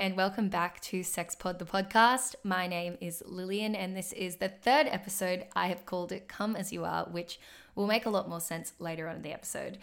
and welcome back to Sex Pod, the podcast. My name is Lillian, and this is the third episode. I have called it Come As You Are, which will make a lot more sense later on in the episode.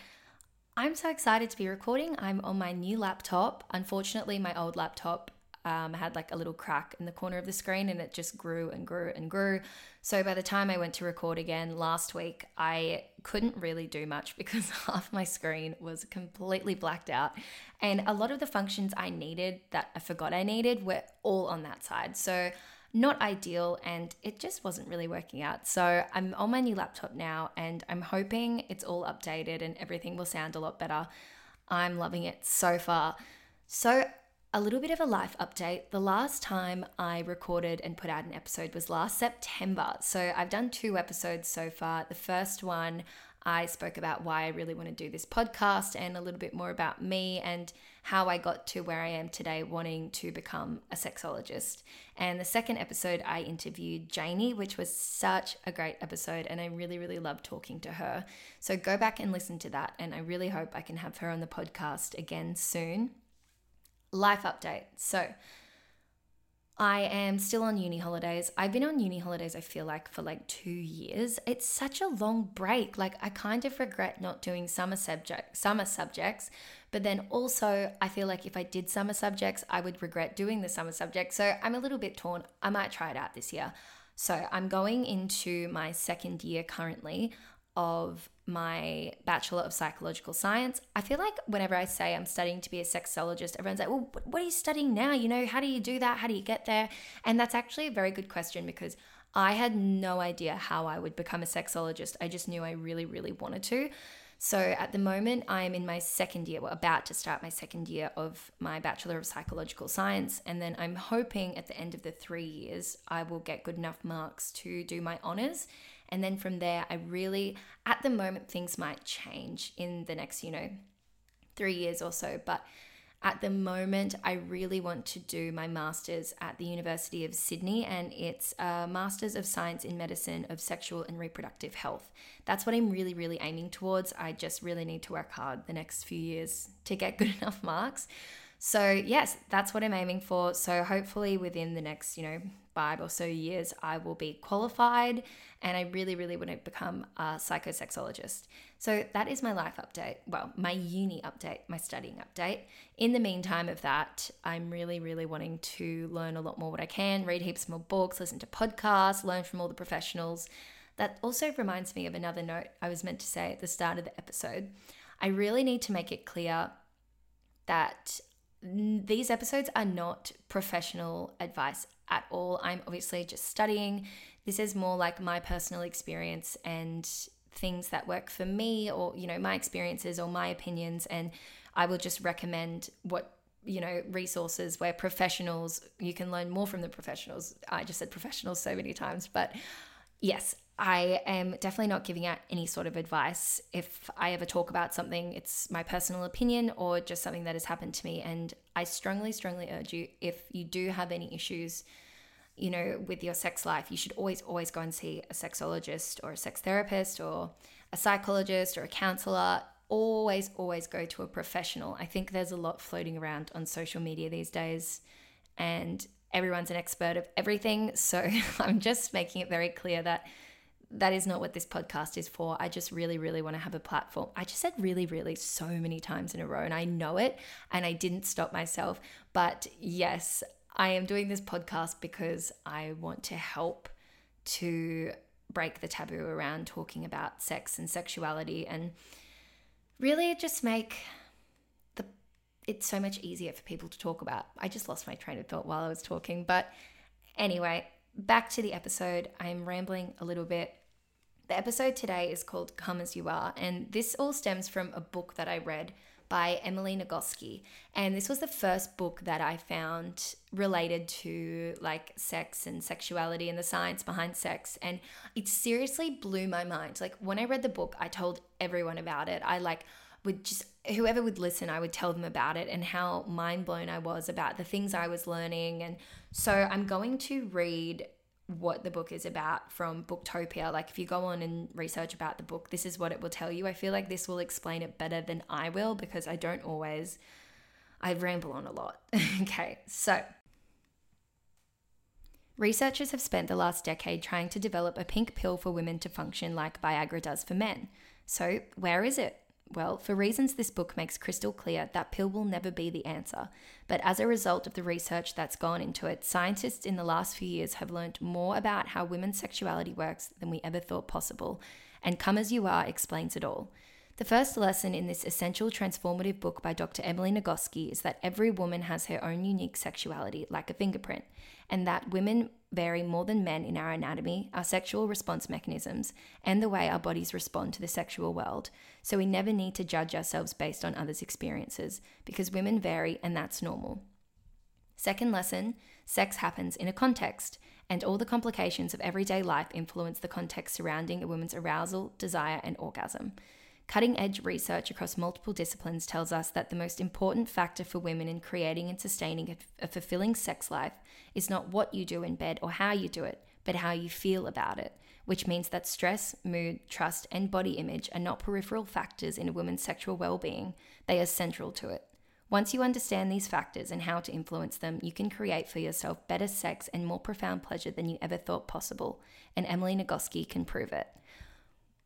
I'm so excited to be recording. I'm on my new laptop. Unfortunately, my old laptop um, had like a little crack in the corner of the screen and it just grew and grew and grew. So by the time I went to record again last week, I couldn't really do much because half my screen was completely blacked out. And a lot of the functions I needed that I forgot I needed were all on that side. So not ideal and it just wasn't really working out. So I'm on my new laptop now and I'm hoping it's all updated and everything will sound a lot better. I'm loving it so far. So a little bit of a life update. The last time I recorded and put out an episode was last September. So I've done two episodes so far. The first one, I spoke about why I really want to do this podcast and a little bit more about me and how I got to where I am today, wanting to become a sexologist. And the second episode, I interviewed Janie, which was such a great episode. And I really, really loved talking to her. So go back and listen to that. And I really hope I can have her on the podcast again soon life update. So, I am still on uni holidays. I've been on uni holidays, I feel like, for like two years. It's such a long break. Like, I kind of regret not doing summer subject, summer subjects, but then also I feel like if I did summer subjects, I would regret doing the summer subjects. So I'm a little bit torn. I might try it out this year. So I'm going into my second year currently of my Bachelor of Psychological Science. I feel like whenever I say I'm studying to be a sexologist, everyone's like, well, what are you studying now? You know, how do you do that? How do you get there? And that's actually a very good question because I had no idea how I would become a sexologist. I just knew I really, really wanted to. So at the moment, I'm in my second year, well, about to start my second year of my Bachelor of Psychological Science. And then I'm hoping at the end of the three years, I will get good enough marks to do my honors and then from there, I really, at the moment, things might change in the next, you know, three years or so. But at the moment, I really want to do my master's at the University of Sydney, and it's a Master's of Science in Medicine of Sexual and Reproductive Health. That's what I'm really, really aiming towards. I just really need to work hard the next few years to get good enough marks. So, yes, that's what I'm aiming for. So, hopefully, within the next, you know, five or so years, I will be qualified and I really, really want to become a psychosexologist. So that is my life update. Well, my uni update, my studying update. In the meantime of that, I'm really, really wanting to learn a lot more what I can, read heaps more books, listen to podcasts, learn from all the professionals. That also reminds me of another note I was meant to say at the start of the episode. I really need to make it clear that these episodes are not professional advice at all. I'm obviously just studying. This is more like my personal experience and things that work for me or you know my experiences or my opinions and I will just recommend what you know resources where professionals you can learn more from the professionals. I just said professionals so many times, but yes, I am definitely not giving out any sort of advice. If I ever talk about something, it's my personal opinion or just something that has happened to me. And I strongly, strongly urge you if you do have any issues, you know, with your sex life, you should always, always go and see a sexologist or a sex therapist or a psychologist or a counselor. Always, always go to a professional. I think there's a lot floating around on social media these days. And everyone's an expert of everything. So I'm just making it very clear that that is not what this podcast is for. I just really, really want to have a platform. I just said really, really so many times in a row, and I know it, and I didn't stop myself. But yes, I am doing this podcast because I want to help to break the taboo around talking about sex and sexuality and really just make it's so much easier for people to talk about. I just lost my train of thought while I was talking, but anyway, back to the episode. I'm rambling a little bit. The episode today is called Come As You Are, and this all stems from a book that I read by Emily Nagoski. And this was the first book that I found related to like sex and sexuality and the science behind sex. And it seriously blew my mind. Like when I read the book, I told everyone about it. I like would just whoever would listen, I would tell them about it and how mind blown I was about the things I was learning. And so I'm going to read what the book is about from Booktopia. Like if you go on and research about the book, this is what it will tell you. I feel like this will explain it better than I will because I don't always I ramble on a lot. okay, so Researchers have spent the last decade trying to develop a pink pill for women to function like Viagra does for men. So, where is it? Well, for reasons this book makes crystal clear, that pill will never be the answer. But as a result of the research that's gone into it, scientists in the last few years have learned more about how women's sexuality works than we ever thought possible. And Come As You Are explains it all. The first lesson in this essential transformative book by Dr. Emily Nagoski is that every woman has her own unique sexuality, like a fingerprint, and that women vary more than men in our anatomy, our sexual response mechanisms, and the way our bodies respond to the sexual world. So we never need to judge ourselves based on others' experiences, because women vary and that's normal. Second lesson sex happens in a context, and all the complications of everyday life influence the context surrounding a woman's arousal, desire, and orgasm. Cutting edge research across multiple disciplines tells us that the most important factor for women in creating and sustaining a, fulfilling sex life is not what you do in bed or how you do it, but how you feel about it, which means that stress, mood, trust, and body image are not peripheral factors in a woman's sexual well being, they are central to it. Once you understand these factors and how to influence them, you can create for yourself better sex and more profound pleasure than you ever thought possible, and Emily Nagoski can prove it.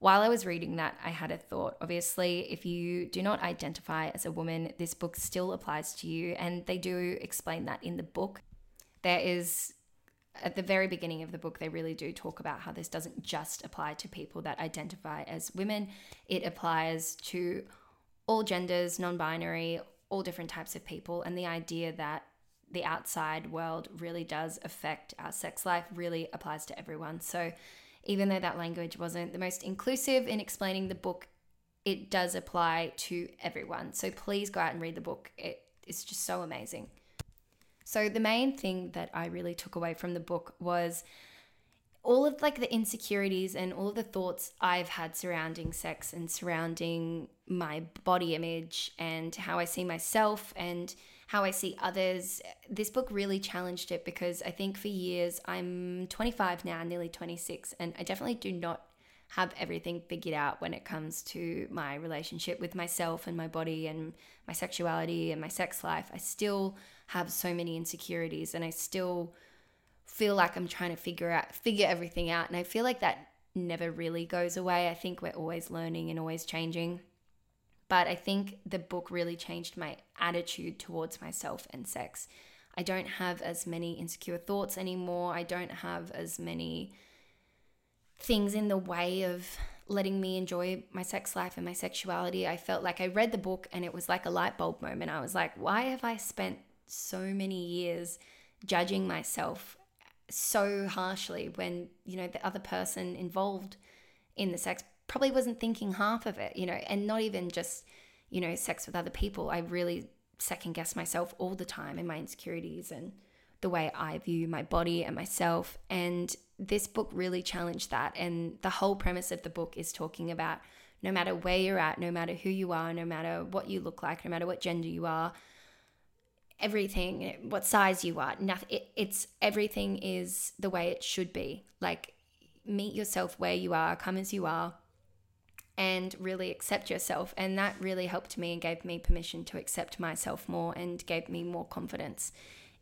While I was reading that, I had a thought. Obviously, if you do not identify as a woman, this book still applies to you, and they do explain that in the book. There is, at the very beginning of the book, they really do talk about how this doesn't just apply to people that identify as women, it applies to all genders, non binary, all different types of people, and the idea that the outside world really does affect our sex life really applies to everyone. So, even though that language wasn't the most inclusive in explaining the book, it does apply to everyone. So please go out and read the book. It is just so amazing. So the main thing that I really took away from the book was all of like the insecurities and all of the thoughts I've had surrounding sex and surrounding my body image and how I see myself and how I see others. This book really challenged it because I think for years, I'm 25 now, nearly 26, and I definitely do not have everything figured out when it comes to my relationship with myself and my body and my sexuality and my sex life. I still have so many insecurities and I still feel like I'm trying to figure out figure everything out and I feel like that never really goes away. I think we're always learning and always changing. But I think the book really changed my attitude towards myself and sex. I don't have as many insecure thoughts anymore. I don't have as many things in the way of letting me enjoy my sex life and my sexuality. I felt like I read the book and it was like a light bulb moment. I was like, why have I spent so many years judging myself so harshly when, you know, the other person involved in the sex probably wasn't thinking half of it, you know, and not even just, you know, sex with other people. I really second guess myself all the time and my insecurities and the way I view my body and myself. And this book really challenged that. And the whole premise of the book is talking about no matter where you're at, no matter who you are, no matter what you look like, no matter what gender you are, everything, what size you are, nothing, it, it's everything is the way it should be. Like, meet yourself where you are, come as you are, and really accept yourself. And that really helped me and gave me permission to accept myself more and gave me more confidence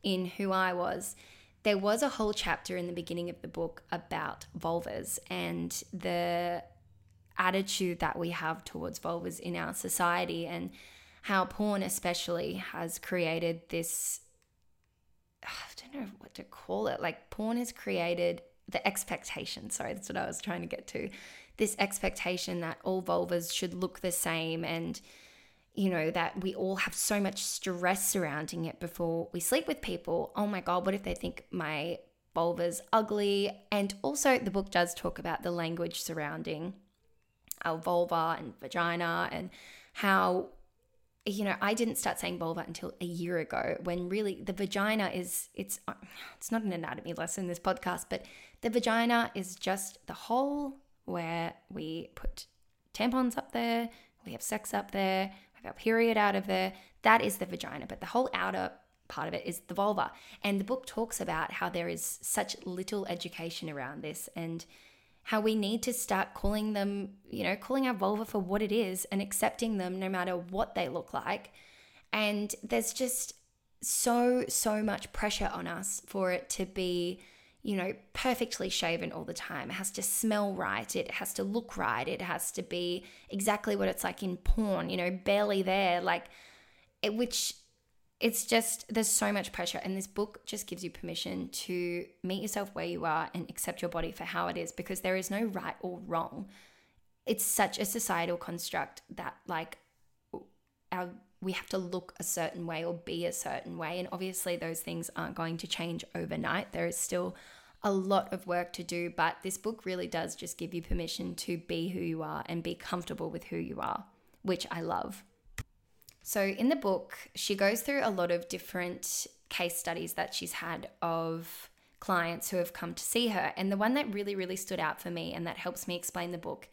in who I was. There was a whole chapter in the beginning of the book about vulvas and the attitude that we have towards vulvas in our society and how porn, especially, has created this I don't know what to call it. Like, porn has created the expectation. Sorry, that's what I was trying to get to this expectation that all vulvas should look the same and you know that we all have so much stress surrounding it before we sleep with people. Oh my god what if they think my vulva's ugly? And also the book does talk about the language surrounding our vulva and vagina and how you know i didn't start saying vulva until a year ago when really the vagina is it's uh, it's not an anatomy lesson this podcast but the vagina is just the whole where we put tampons up there, we have sex up there, we have our period out of there. That is the vagina, but the whole outer part of it is the vulva. And the book talks about how there is such little education around this and how we need to start calling them, you know, calling our vulva for what it is and accepting them no matter what they look like. And there's just so, so much pressure on us for it to be, you know, perfectly shaven all the time. It has to smell right. It has to look right. It has to be exactly what it's like in porn, you know, barely there. Like, it, which it's just there's so much pressure and this book just gives you permission to meet yourself where you are and accept your body for how it is because there is no right or wrong it's such a societal construct that like our we have to look a certain way or be a certain way. And obviously those things aren't going to change overnight. There is still a lot of work to do but this book really does just give you permission to be who you are and be comfortable with who you are which i love. So, in the book, she goes through a lot of different case studies that she's had of clients who have come to see her. And the one that really, really stood out for me and that helps me explain the book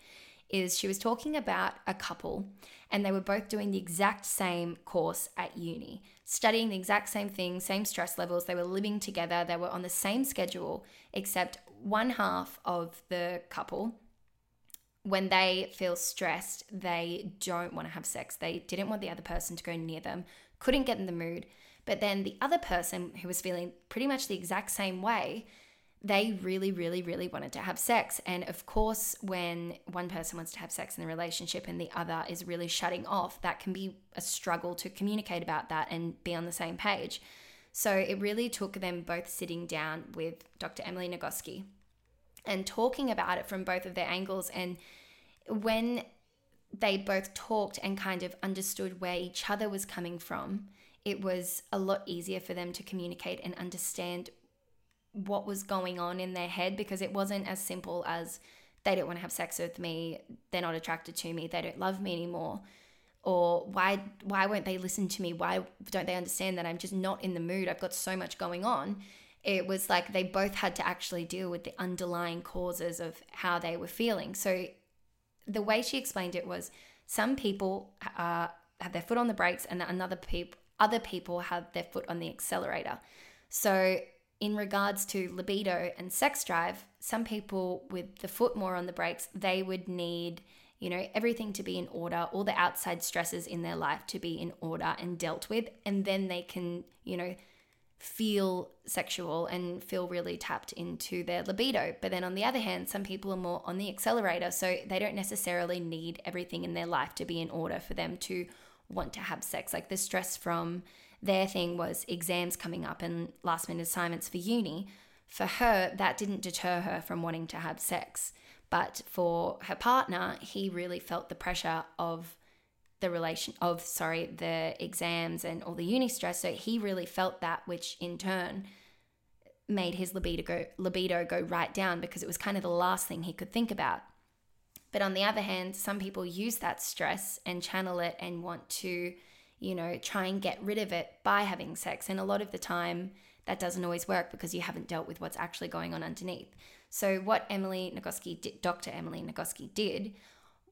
is she was talking about a couple and they were both doing the exact same course at uni, studying the exact same thing, same stress levels. They were living together, they were on the same schedule, except one half of the couple when they feel stressed, they don't want to have sex. They didn't want the other person to go near them, couldn't get in the mood. But then the other person who was feeling pretty much the exact same way, they really, really, really wanted to have sex. And of course, when one person wants to have sex in the relationship and the other is really shutting off, that can be a struggle to communicate about that and be on the same page. So it really took them both sitting down with Dr. Emily Nagoski and talking about it from both of their angles. And when they both talked and kind of understood where each other was coming from, it was a lot easier for them to communicate and understand what was going on in their head because it wasn't as simple as they don't want to have sex with me, they're not attracted to me, they don't love me anymore. Or why why won't they listen to me? Why don't they understand that I'm just not in the mood? I've got so much going on it was like they both had to actually deal with the underlying causes of how they were feeling. So the way she explained it was some people uh, have their foot on the brakes and another people other people have their foot on the accelerator. So in regards to libido and sex drive, some people with the foot more on the brakes, they would need, you know, everything to be in order, all the outside stresses in their life to be in order and dealt with, and then they can, you know, feel sexual and feel really tapped into their libido. But then on the other hand, some people are more on the accelerator, so they don't necessarily need everything in their life to be in order for them to want to have sex. Like the stress from their thing was exams coming up and last minute assignments for uni. For her, that didn't deter her from wanting to have sex. But for her partner, he really felt the pressure of the relation of sorry the exams and all the uni stress so he really felt that which in turn made his libido go libido go right down because it was kind of the last thing he could think about but on the other hand some people use that stress and channel it and want to you know try and get rid of it by having sex and a lot of the time that doesn't always work because you haven't dealt with what's actually going on underneath so what Emily Nagoski did, Dr. Emily Nagoski did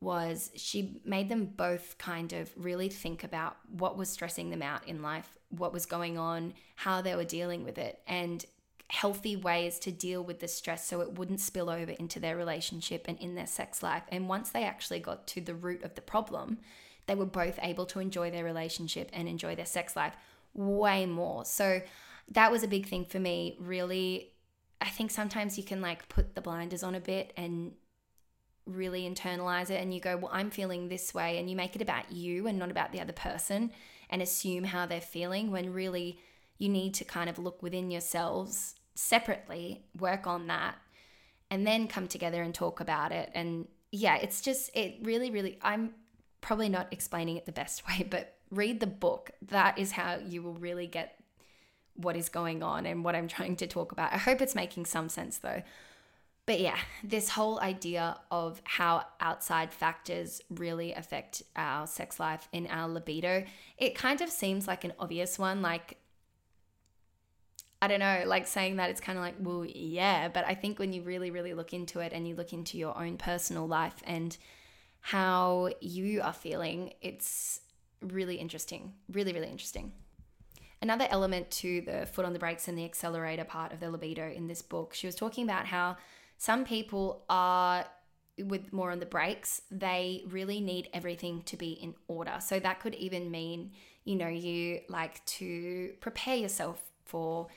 was she made them both kind of really think about what was stressing them out in life, what was going on, how they were dealing with it, and healthy ways to deal with the stress so it wouldn't spill over into their relationship and in their sex life. And once they actually got to the root of the problem, they were both able to enjoy their relationship and enjoy their sex life way more. So that was a big thing for me, really. I think sometimes you can like put the blinders on a bit and really internalize it and you go, Well, I'm feeling this way, and you make it about you and not about the other person and assume how they're feeling when really you need to kind of look within yourselves separately, work on that, and then come together and talk about it. And yeah, it's just, it really, really, I'm probably not explaining it the best way, but read the book. That is how you will really get what is going on and what I'm trying to talk about. I hope it's making some sense though. But yeah, this whole idea of how outside factors really affect our sex life and our libido, it kind of seems like an obvious one. Like, I don't know, like saying that it's kind of like, well, yeah. But I think when you really, really look into it and you look into your own personal life and how you are feeling, it's really interesting. Really, really interesting. Another element to the foot on the brakes and the accelerator part of the libido in this book, she was talking about how some people are with more on the brakes, they really need everything to be in order. So that could even mean, you know, you like to prepare yourself for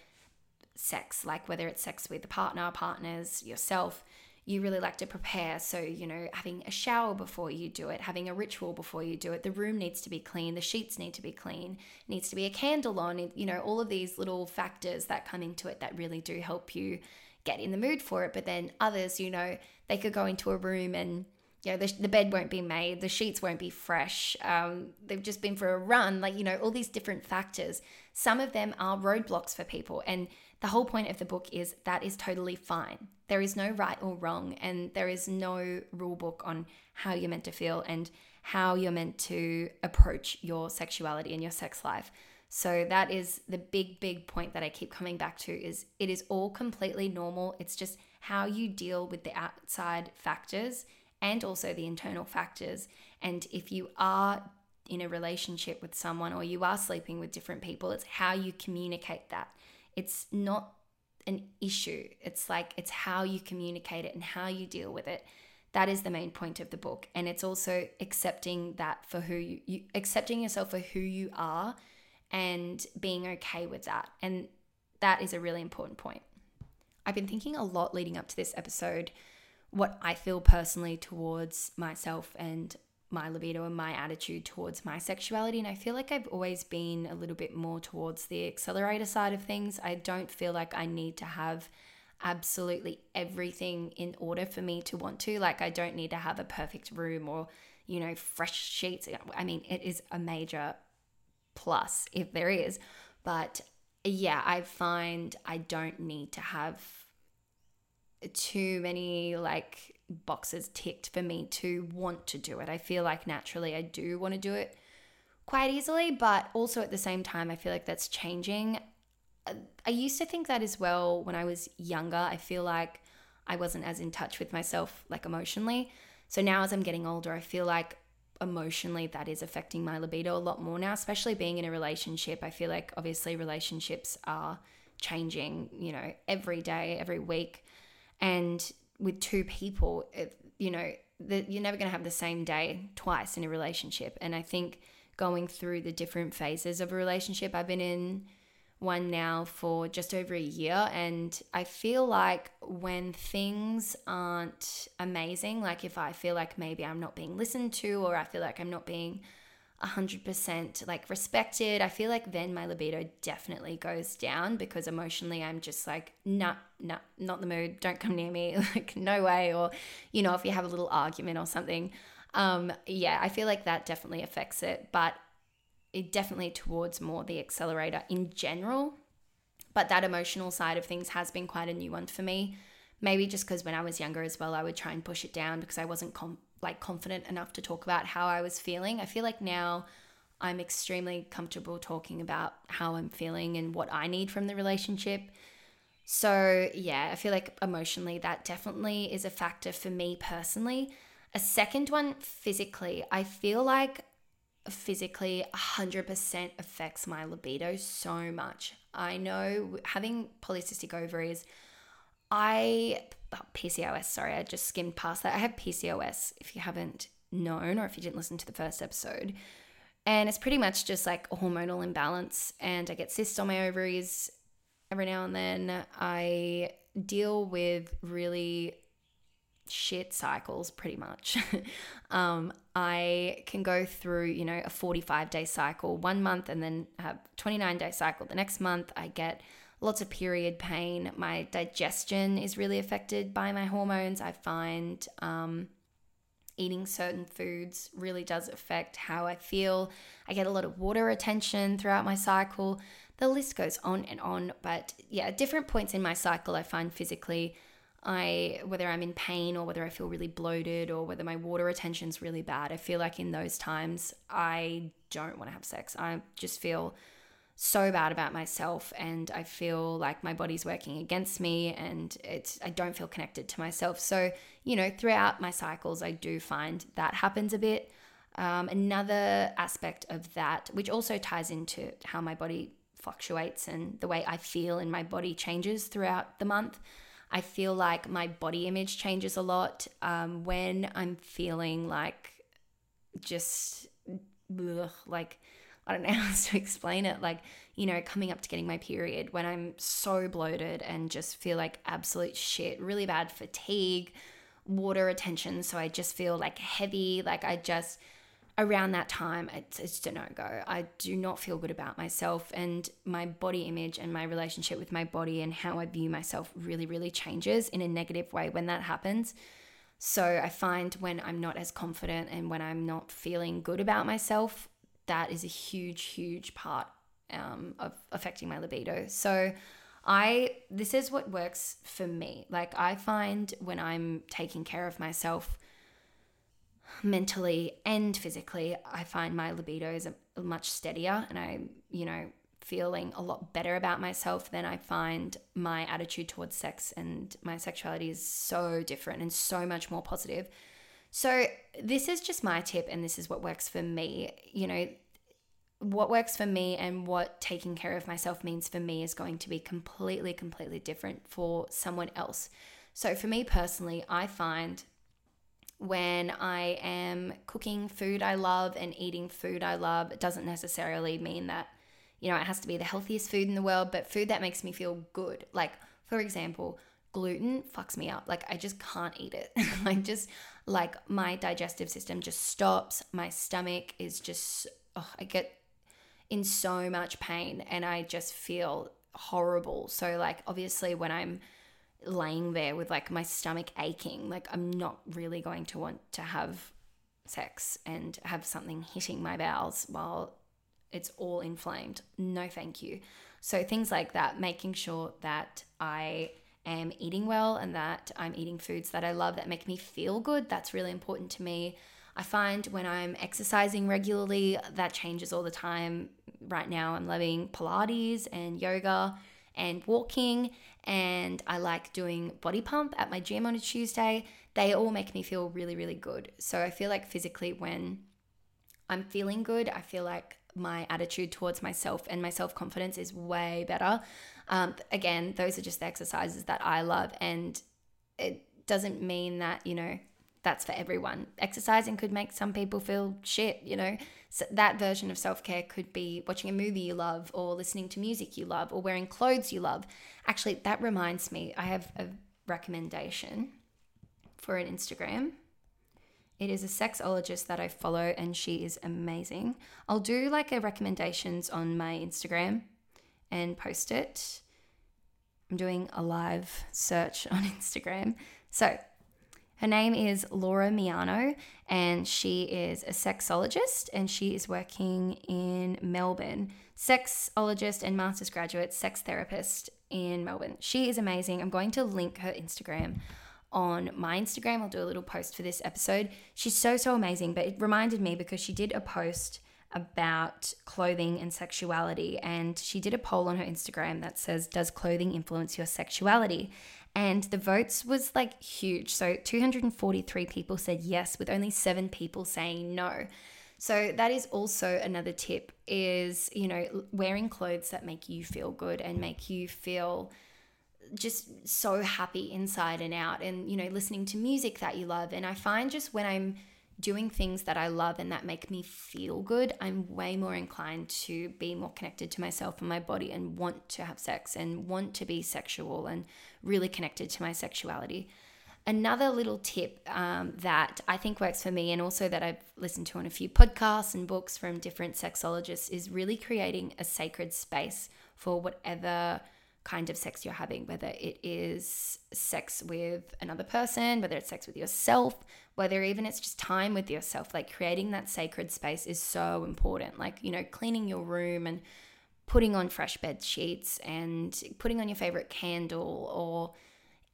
sex, like whether it's sex with a partner, partners, yourself, you really like to prepare. So, you know, having a shower before you do it, having a ritual before you do it, the room needs to be clean, the sheets need to be clean, needs to be a candle on, you know, all of these little factors that come into it that really do help you get in the mood for it. But then others, you know, they could go into a room and you know, the, the bed won't be made, the sheets won't be fresh, um, they've just been for a run, like, you know, all these different factors. Some of them are roadblocks for people. And the whole point of the book is that is totally fine. There is no right or wrong, and there is no rule book on how you're meant to feel and how you're meant to approach your sexuality and your sex life. So that is the big big point that I keep coming back to is it is all completely normal. It's just how you deal with the outside factors and also the internal factors. And if you are in a relationship with someone or you are sleeping with different people, it's how you communicate that. It's not an issue. It's like it's how you communicate it and how you deal with it. That is the main point of the book. And it's also accepting that for who you, you accepting yourself for who you are and being okay with that. And that is a really important point. I've been thinking a lot leading up to this episode what I feel personally towards myself and my libido and my attitude towards my sexuality. And I feel like I've always been a little bit more towards the accelerator side of things. I don't feel like I need to have absolutely everything in order for me to want to. Like, I don't need to have a perfect room or, you know, fresh sheets. I mean, it is a major plus if there is. But yeah, I find I don't need to have too many like boxes ticked for me to want to do it. I feel like naturally I do want to do it quite easily, but also at the same time, I feel like that's changing. I used to think that as well when I was younger. I feel like I wasn't as in touch with myself, like emotionally. So now, as I'm getting older, I feel like emotionally that is affecting my libido a lot more now, especially being in a relationship. I feel like obviously relationships are changing, you know, every day, every week. And with two people, you know, that you're never going to have the same day twice in a relationship. And I think going through the different phases of a relationship, I've been in one now for just over a year. And I feel like when things aren't amazing, like if I feel like maybe I'm not being listened to or I feel like I'm not being 100% like respected, I feel like then my libido definitely goes down because emotionally I'm just like, nah, nah, not the mood, don't come near me, like, no way. Or, you know, if you have a little argument or something, um, yeah, I feel like that definitely affects it, but it definitely towards more the accelerator in general. But that emotional side of things has been quite a new one for me. Maybe just because when I was younger as well, I would try and push it down because I wasn't com- like confident enough to talk about how I was feeling. I feel like now I'm extremely comfortable talking about how I'm feeling and what I need from the relationship. So, yeah, I feel like emotionally that definitely is a factor for me personally. A second one, physically, I feel like physically 100% affects my libido so much. I know having polycystic ovaries I oh, PCOS, sorry, I just skimmed past that. I have PCOS if you haven't known or if you didn't listen to the first episode. And it's pretty much just like a hormonal imbalance and I get cysts on my ovaries every now and then. I deal with really shit cycles pretty much. um, I can go through, you know, a 45 day cycle one month and then have 29 day cycle the next month. I get lots of period pain. My digestion is really affected by my hormones. I find um, eating certain foods really does affect how I feel. I get a lot of water retention throughout my cycle. The list goes on and on. But yeah, at different points in my cycle, I find physically. I whether I'm in pain or whether I feel really bloated or whether my water retention's really bad. I feel like in those times I don't want to have sex. I just feel so bad about myself and I feel like my body's working against me and it's I don't feel connected to myself. So, you know, throughout my cycles I do find that happens a bit. Um, another aspect of that, which also ties into how my body fluctuates and the way I feel in my body changes throughout the month. I feel like my body image changes a lot um, when I'm feeling like just ugh, like I don't know how else to explain it. Like, you know, coming up to getting my period when I'm so bloated and just feel like absolute shit, really bad fatigue, water retention. So I just feel like heavy. Like I just, around that time, it's, it's a no go. I do not feel good about myself, and my body image and my relationship with my body and how I view myself really, really changes in a negative way when that happens. So I find when I'm not as confident and when I'm not feeling good about myself, that is a huge, huge part um, of affecting my libido. So I this is what works for me. Like I find when I'm taking care of myself mentally and physically, I find my libido is much steadier and I'm, you know, feeling a lot better about myself, then I find my attitude towards sex and my sexuality is so different and so much more positive. So, this is just my tip, and this is what works for me. You know, what works for me and what taking care of myself means for me is going to be completely, completely different for someone else. So, for me personally, I find when I am cooking food I love and eating food I love, it doesn't necessarily mean that, you know, it has to be the healthiest food in the world, but food that makes me feel good. Like, for example, gluten fucks me up. Like, I just can't eat it. I just, like, my digestive system just stops. My stomach is just, oh, I get in so much pain and I just feel horrible. So, like, obviously, when I'm laying there with like my stomach aching, like, I'm not really going to want to have sex and have something hitting my bowels while it's all inflamed. No, thank you. So, things like that, making sure that I am eating well and that I'm eating foods that I love that make me feel good, that's really important to me. I find when I'm exercising regularly, that changes all the time. Right now, I'm loving Pilates and yoga and walking, and I like doing body pump at my gym on a Tuesday. They all make me feel really, really good. So I feel like physically, when I'm feeling good, I feel like my attitude towards myself and my self confidence is way better. Um, again, those are just the exercises that I love, and it doesn't mean that, you know, that's for everyone. Exercising could make some people feel shit, you know. So that version of self care could be watching a movie you love, or listening to music you love, or wearing clothes you love. Actually, that reminds me, I have a recommendation for an Instagram. It is a sexologist that I follow, and she is amazing. I'll do like a recommendations on my Instagram and post it. I'm doing a live search on Instagram. So, her name is Laura Miano, and she is a sexologist and she is working in Melbourne. Sexologist and master's graduate sex therapist in Melbourne. She is amazing. I'm going to link her Instagram on my Instagram. I'll do a little post for this episode. She's so, so amazing, but it reminded me because she did a post about clothing and sexuality. And she did a poll on her Instagram that says, Does clothing influence your sexuality? and the votes was like huge. So 243 people said yes, with only seven people saying no. So that is also another tip is, you know, wearing clothes that make you feel good and make you feel just so happy inside and out and you know listening to music that you love and I find just when I'm doing things that I love and that make me feel good, I'm way more inclined to be more connected to myself and my body and want to have sex and want to be sexual and really connected to my sexuality. Another little tip um, that I think works for me, and also that I've listened to on a few podcasts and books from different sexologists, is really creating a sacred space for whatever kind of sex you're having, whether it is sex with another person, whether it's sex with yourself, whether even it's just time with yourself. Like creating that sacred space is so important. Like, you know, cleaning your room and putting on fresh bed sheets and putting on your favorite candle or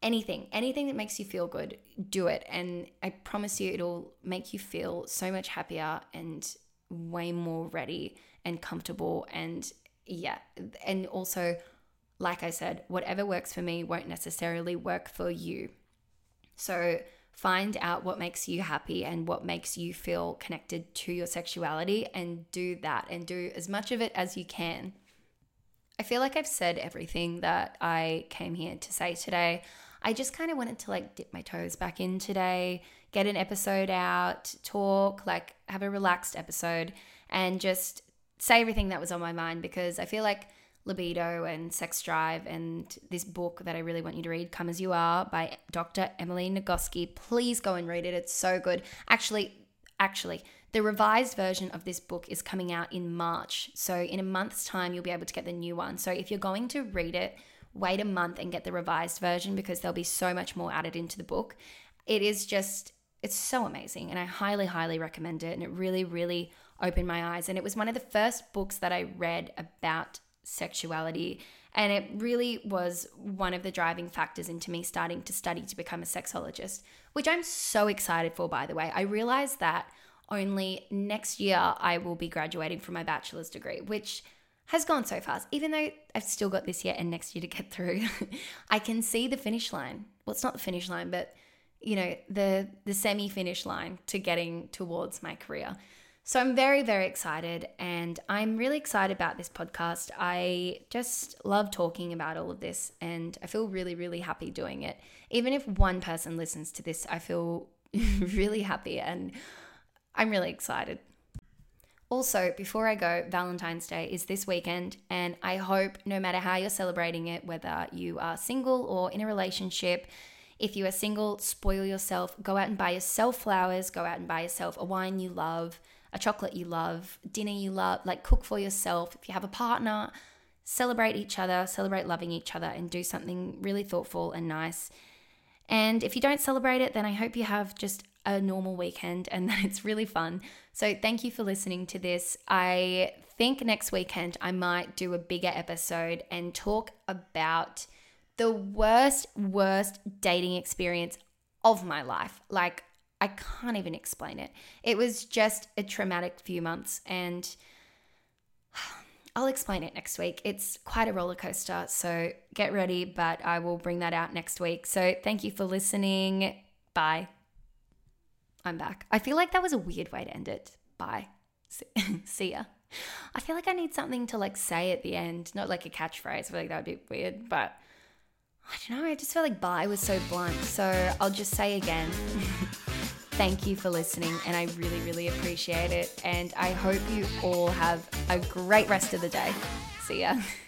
anything, anything that makes you feel good, do it. And I promise you, it'll make you feel so much happier and way more ready and comfortable. And yeah, and also like I said, whatever works for me won't necessarily work for you. So find out what makes you happy and what makes you feel connected to your sexuality and do that and do as much of it as you can. I feel like I've said everything that I came here to say today. I just kind of wanted to like dip my toes back in today, get an episode out, talk, like have a relaxed episode, and just say everything that was on my mind because I feel like libido and sex drive and this book that I really want you to read, Come As You Are by Dr. Emily Nagoski. Please go and read it. It's so good. Actually, actually, the revised version of this book is coming out in March. So in a month's time, you'll be able to get the new one. So if you're going to read it, wait a month and get the revised version because there'll be so much more added into the book. It is just, it's so amazing. And I highly, highly recommend it. And it really, really opened my eyes. And it was one of the first books that I read about sexuality. And it really was one of the driving factors into me starting to study to become a sexologist, which I'm so excited for, by the way. I realized that only next year I will be graduating from my bachelor's degree, which has gone so fast. Even though I've still got this year and next year to get through, I can see the finish line. Well, it's not the finish line, but you know, the the semi-finish line to getting towards my career. So I'm very, very excited and I'm really excited about this podcast. I just love talking about all of this and I feel really, really happy doing it. Even if one person listens to this, I feel really happy and I'm really excited. Also, before I go, Valentine's Day is this weekend, and I hope no matter how you're celebrating it, whether you are single or in a relationship, if you are single, spoil yourself. Go out and buy yourself flowers, go out and buy yourself a wine you love a chocolate you love, dinner you love, like cook for yourself. If you have a partner, celebrate each other, celebrate loving each other, and do something really thoughtful and nice. And if you don't celebrate it, then I hope you have just a normal weekend and that it's really fun. So, thank you for listening to this. I think next weekend I might do a bigger episode and talk about the worst, worst dating experience of my life. Like, I can't even explain it. It was just a traumatic few months, and I'll explain it next week. It's quite a roller coaster, so get ready, but I will bring that out next week. So thank you for listening. Bye. I'm back. I feel like that was a weird way to end it. Bye. See ya. I feel like I need something to like say at the end, not like a catchphrase. I feel like that would be weird, but I don't know. I just feel like bye was so blunt. So I'll just say again. Thank you for listening, and I really, really appreciate it. And I hope you all have a great rest of the day. See ya.